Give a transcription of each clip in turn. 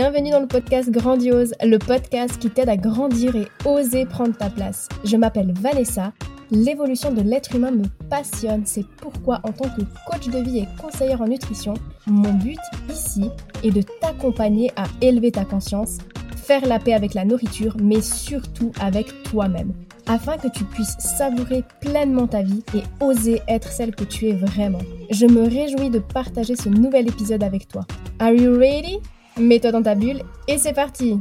bienvenue dans le podcast Grandiose, le podcast qui t'aide à grandir et oser prendre ta place. Je m'appelle Vanessa, l'évolution de l'être humain me passionne, c'est pourquoi en tant que coach de vie et conseillère en nutrition, mon but ici est de t'accompagner à élever ta conscience, faire la paix avec la nourriture, mais surtout avec toi-même afin que tu puisses savourer pleinement ta vie et oser être celle que tu es vraiment. Je me réjouis de partager ce nouvel épisode avec toi. Are you ready? Mets-toi dans ta bulle et c'est parti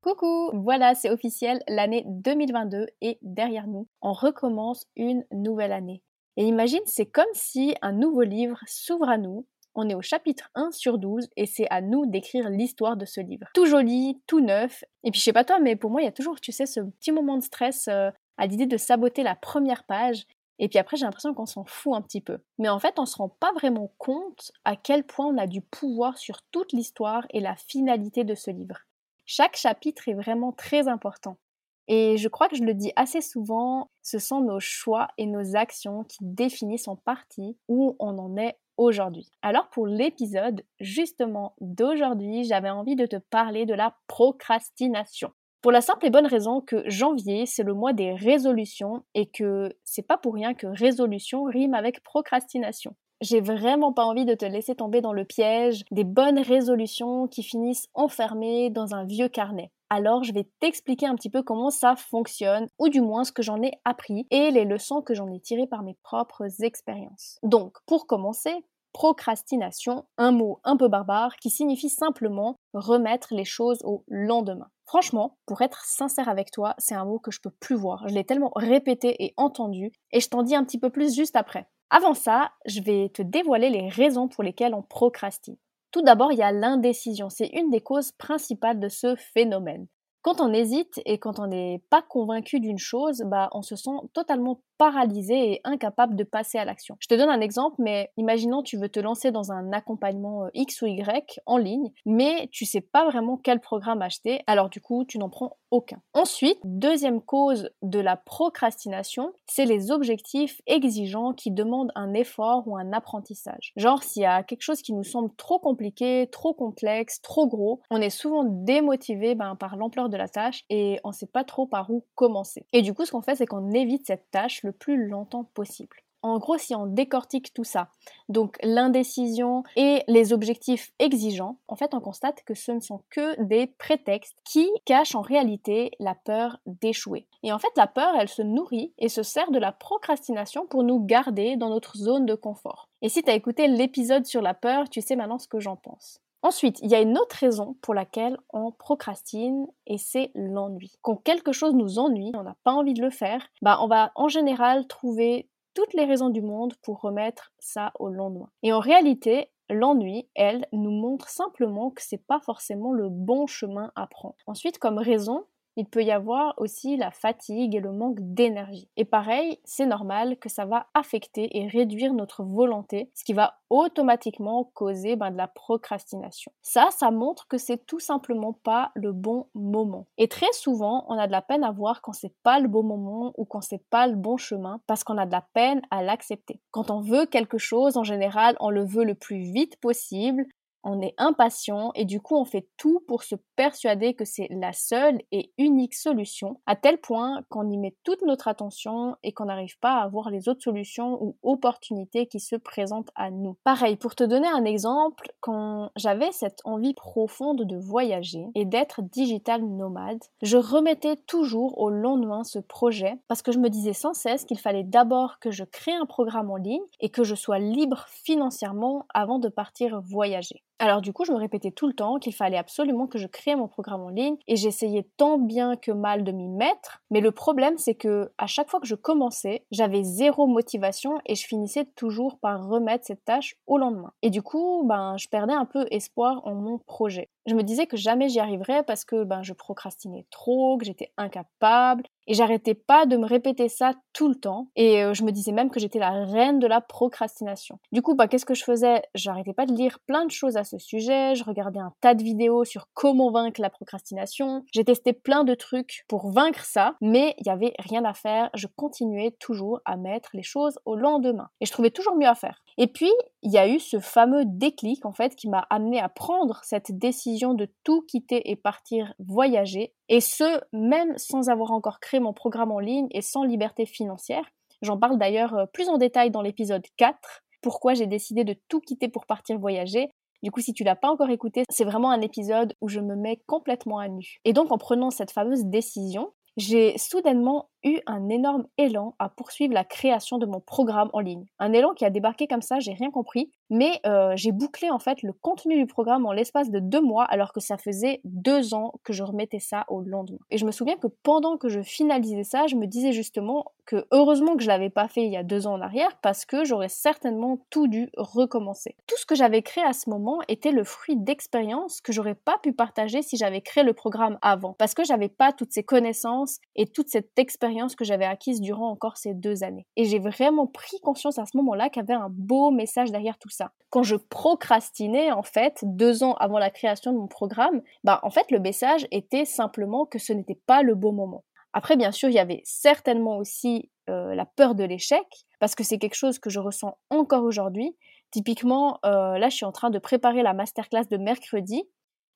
Coucou Voilà, c'est officiel, l'année 2022 est derrière nous. On recommence une nouvelle année. Et imagine, c'est comme si un nouveau livre s'ouvre à nous on est au chapitre 1 sur 12 et c'est à nous d'écrire l'histoire de ce livre. Tout joli, tout neuf. Et puis je sais pas toi, mais pour moi, il y a toujours, tu sais, ce petit moment de stress euh, à l'idée de saboter la première page. Et puis après, j'ai l'impression qu'on s'en fout un petit peu. Mais en fait, on se rend pas vraiment compte à quel point on a du pouvoir sur toute l'histoire et la finalité de ce livre. Chaque chapitre est vraiment très important. Et je crois que je le dis assez souvent, ce sont nos choix et nos actions qui définissent en partie où on en est aujourd'hui. Alors pour l'épisode justement d'aujourd'hui, j'avais envie de te parler de la procrastination. Pour la simple et bonne raison que janvier, c'est le mois des résolutions et que c'est pas pour rien que résolution rime avec procrastination. J'ai vraiment pas envie de te laisser tomber dans le piège des bonnes résolutions qui finissent enfermées dans un vieux carnet. Alors je vais t'expliquer un petit peu comment ça fonctionne, ou du moins ce que j'en ai appris et les leçons que j'en ai tirées par mes propres expériences. Donc pour commencer, procrastination, un mot un peu barbare qui signifie simplement remettre les choses au lendemain. Franchement, pour être sincère avec toi, c'est un mot que je peux plus voir. Je l'ai tellement répété et entendu, et je t'en dis un petit peu plus juste après. Avant ça, je vais te dévoiler les raisons pour lesquelles on procrastine. Tout d'abord, il y a l'indécision. C'est une des causes principales de ce phénomène. Quand on hésite et quand on n'est pas convaincu d'une chose, bah, on se sent totalement paralysé et incapable de passer à l'action. Je te donne un exemple, mais imaginons tu veux te lancer dans un accompagnement euh, X ou Y en ligne, mais tu sais pas vraiment quel programme acheter, alors du coup tu n'en prends aucun. Ensuite, deuxième cause de la procrastination, c'est les objectifs exigeants qui demandent un effort ou un apprentissage. Genre s'il y a quelque chose qui nous semble trop compliqué, trop complexe, trop gros, on est souvent démotivé ben, par l'ampleur de la tâche et on sait pas trop par où commencer. Et du coup ce qu'on fait c'est qu'on évite cette tâche le plus longtemps possible. En gros, si on décortique tout ça, donc l'indécision et les objectifs exigeants, en fait, on constate que ce ne sont que des prétextes qui cachent en réalité la peur d'échouer. Et en fait, la peur, elle se nourrit et se sert de la procrastination pour nous garder dans notre zone de confort. Et si tu as écouté l'épisode sur la peur, tu sais maintenant ce que j'en pense. Ensuite, il y a une autre raison pour laquelle on procrastine et c'est l'ennui. Quand quelque chose nous ennuie, on n'a pas envie de le faire, bah on va en général trouver toutes les raisons du monde pour remettre ça au lendemain. Et en réalité, L'ennui, elle, nous montre simplement que c'est pas forcément le bon chemin à prendre. Ensuite, comme raison, il peut y avoir aussi la fatigue et le manque d'énergie. Et pareil, c'est normal que ça va affecter et réduire notre volonté, ce qui va automatiquement causer ben, de la procrastination. Ça, ça montre que c'est tout simplement pas le bon moment. Et très souvent, on a de la peine à voir quand c'est pas le bon moment ou quand c'est pas le bon chemin parce qu'on a de la peine à l'accepter. Quand on veut quelque chose, en général, on le veut le plus vite possible, on est impatient et du coup on fait tout pour se persuader que c'est la seule et unique solution, à tel point qu'on y met toute notre attention et qu'on n'arrive pas à voir les autres solutions ou opportunités qui se présentent à nous. Pareil, pour te donner un exemple, quand j'avais cette envie profonde de voyager et d'être digital nomade, je remettais toujours au lendemain ce projet parce que je me disais sans cesse qu'il fallait d'abord que je crée un programme en ligne et que je sois libre financièrement avant de partir voyager. Alors du coup, je me répétais tout le temps qu'il fallait absolument que je crée mon programme en ligne et j'essayais tant bien que mal de m'y mettre, mais le problème c'est que à chaque fois que je commençais, j'avais zéro motivation et je finissais toujours par remettre cette tâche au lendemain. Et du coup, ben je perdais un peu espoir en mon projet. Je me disais que jamais j'y arriverais parce que ben je procrastinais trop, que j'étais incapable et j'arrêtais pas de me répéter ça tout le temps. Et euh, je me disais même que j'étais la reine de la procrastination. Du coup, bah, qu'est-ce que je faisais? J'arrêtais pas de lire plein de choses à ce sujet. Je regardais un tas de vidéos sur comment vaincre la procrastination. J'ai testé plein de trucs pour vaincre ça, mais il y avait rien à faire. Je continuais toujours à mettre les choses au lendemain. Et je trouvais toujours mieux à faire. Et puis, il y a eu ce fameux déclic, en fait, qui m'a amené à prendre cette décision de tout quitter et partir voyager, et ce, même sans avoir encore créé mon programme en ligne et sans liberté financière. J'en parle d'ailleurs euh, plus en détail dans l'épisode 4, pourquoi j'ai décidé de tout quitter pour partir voyager. Du coup, si tu l'as pas encore écouté, c'est vraiment un épisode où je me mets complètement à nu. Et donc, en prenant cette fameuse décision, j'ai soudainement eu un énorme élan à poursuivre la création de mon programme en ligne. Un élan qui a débarqué comme ça, j'ai rien compris, mais euh, j'ai bouclé en fait le contenu du programme en l'espace de deux mois alors que ça faisait deux ans que je remettais ça au lendemain. Et je me souviens que pendant que je finalisais ça, je me disais justement que heureusement que je l'avais pas fait il y a deux ans en arrière parce que j'aurais certainement tout dû recommencer. Tout ce que j'avais créé à ce moment était le fruit d'expériences que j'aurais pas pu partager si j'avais créé le programme avant parce que j'avais pas toutes ces connaissances et toute cette expérience que j'avais acquise durant encore ces deux années. Et j'ai vraiment pris conscience à ce moment-là qu'il y avait un beau message derrière tout ça. Quand je procrastinais, en fait, deux ans avant la création de mon programme, bah, en fait, le message était simplement que ce n'était pas le beau moment. Après, bien sûr, il y avait certainement aussi euh, la peur de l'échec, parce que c'est quelque chose que je ressens encore aujourd'hui. Typiquement, euh, là, je suis en train de préparer la masterclass de mercredi,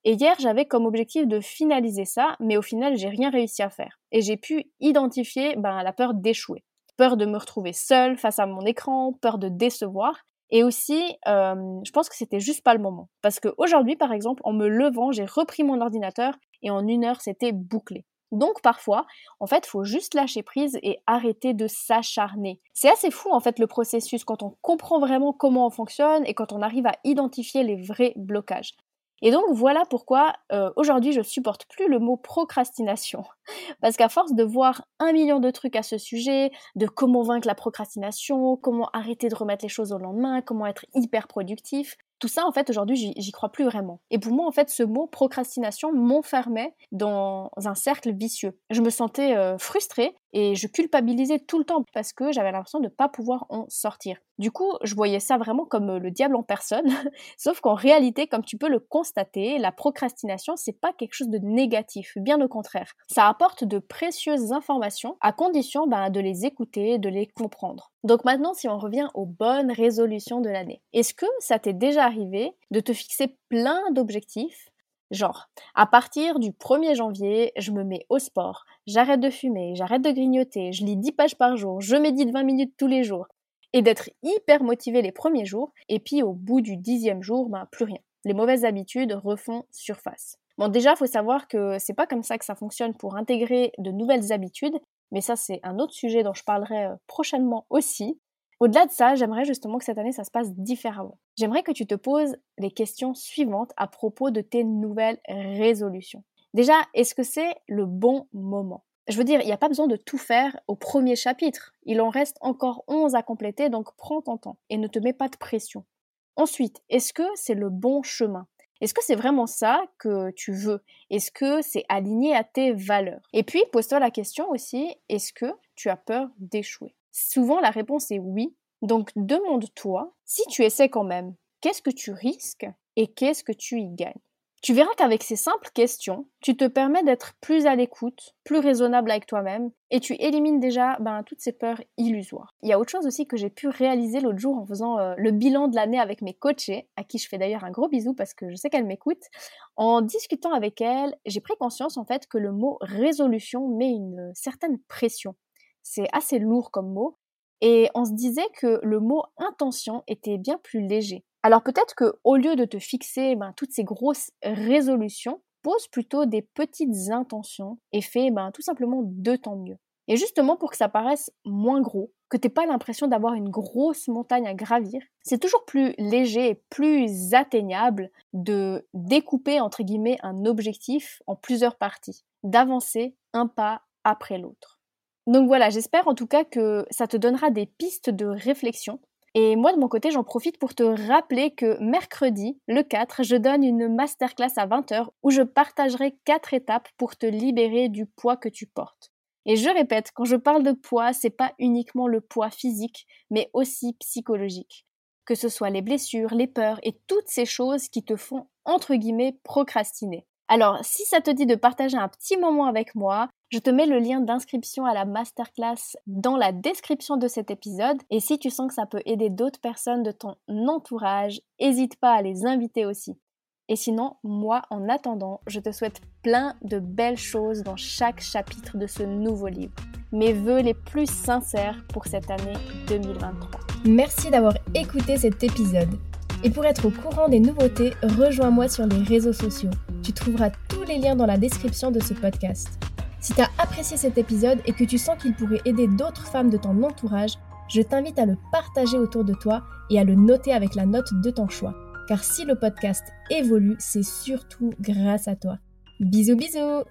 et hier, j'avais comme objectif de finaliser ça, mais au final, j'ai rien réussi à faire. Et j'ai pu identifier ben, la peur d'échouer. Peur de me retrouver seule face à mon écran, peur de décevoir. Et aussi, euh, je pense que c'était juste pas le moment. Parce qu'aujourd'hui, par exemple, en me levant, j'ai repris mon ordinateur et en une heure, c'était bouclé. Donc parfois, en fait, faut juste lâcher prise et arrêter de s'acharner. C'est assez fou en fait le processus quand on comprend vraiment comment on fonctionne et quand on arrive à identifier les vrais blocages. Et donc voilà pourquoi euh, aujourd'hui je supporte plus le mot procrastination. Parce qu'à force de voir un million de trucs à ce sujet, de comment vaincre la procrastination, comment arrêter de remettre les choses au lendemain, comment être hyper productif, tout ça, en fait, aujourd'hui, j'y crois plus vraiment. Et pour moi, en fait, ce mot procrastination m'enfermait dans un cercle vicieux. Je me sentais euh, frustrée et je culpabilisais tout le temps parce que j'avais l'impression de ne pas pouvoir en sortir. Du coup, je voyais ça vraiment comme euh, le diable en personne, sauf qu'en réalité, comme tu peux le constater, la procrastination, c'est pas quelque chose de négatif, bien au contraire. Ça apporte de précieuses informations à condition ben, de les écouter, de les comprendre. Donc maintenant, si on revient aux bonnes résolutions de l'année, est-ce que ça t'est déjà de te fixer plein d'objectifs Genre, à partir du 1er janvier, je me mets au sport, j'arrête de fumer, j'arrête de grignoter, je lis 10 pages par jour, je médite 20 minutes tous les jours. Et d'être hyper motivé les premiers jours, et puis au bout du dixième jour, ben plus rien. Les mauvaises habitudes refont surface. Bon, déjà, faut savoir que c'est pas comme ça que ça fonctionne pour intégrer de nouvelles habitudes, mais ça, c'est un autre sujet dont je parlerai euh, prochainement aussi. Au-delà de ça, j'aimerais justement que cette année, ça se passe différemment. J'aimerais que tu te poses les questions suivantes à propos de tes nouvelles résolutions. Déjà, est-ce que c'est le bon moment? Je veux dire, il n'y a pas besoin de tout faire au premier chapitre. Il en reste encore 11 à compléter, donc prends ton temps et ne te mets pas de pression. Ensuite, est-ce que c'est le bon chemin? Est-ce que c'est vraiment ça que tu veux? Est-ce que c'est aligné à tes valeurs? Et puis, pose-toi la question aussi, est-ce que tu as peur d'échouer? Souvent, la réponse est oui. Donc, demande-toi, si tu essaies quand même, qu'est-ce que tu risques et qu'est-ce que tu y gagnes? Tu verras qu'avec ces simples questions, tu te permets d'être plus à l'écoute, plus raisonnable avec toi-même, et tu élimines déjà ben, toutes ces peurs illusoires. Il y a autre chose aussi que j'ai pu réaliser l'autre jour en faisant euh, le bilan de l'année avec mes coachés, à qui je fais d'ailleurs un gros bisou parce que je sais qu'elle m'écoute. En discutant avec elle, j'ai pris conscience en fait que le mot résolution met une certaine pression. C'est assez lourd comme mot, et on se disait que le mot intention était bien plus léger. Alors peut-être que au lieu de te fixer ben, toutes ces grosses résolutions, pose plutôt des petites intentions et fais ben, tout simplement de ton mieux. Et justement pour que ça paraisse moins gros, que t'aies pas l'impression d'avoir une grosse montagne à gravir, c'est toujours plus léger et plus atteignable de découper entre guillemets un objectif en plusieurs parties, d'avancer un pas après l'autre. Donc voilà, j'espère en tout cas que ça te donnera des pistes de réflexion et moi, de mon côté, j'en profite pour te rappeler que mercredi, le 4, je donne une masterclass à 20h où je partagerai 4 étapes pour te libérer du poids que tu portes. Et je répète, quand je parle de poids, c'est pas uniquement le poids physique, mais aussi psychologique. Que ce soit les blessures, les peurs et toutes ces choses qui te font, entre guillemets, procrastiner. Alors, si ça te dit de partager un petit moment avec moi, je te mets le lien d'inscription à la masterclass dans la description de cet épisode. Et si tu sens que ça peut aider d'autres personnes de ton entourage, n'hésite pas à les inviter aussi. Et sinon, moi, en attendant, je te souhaite plein de belles choses dans chaque chapitre de ce nouveau livre. Mes voeux les plus sincères pour cette année 2023. Merci d'avoir écouté cet épisode. Et pour être au courant des nouveautés, rejoins-moi sur les réseaux sociaux. Tu trouveras tous les liens dans la description de ce podcast. Si tu as apprécié cet épisode et que tu sens qu'il pourrait aider d'autres femmes de ton entourage, je t'invite à le partager autour de toi et à le noter avec la note de ton choix car si le podcast évolue, c'est surtout grâce à toi. Bisous bisous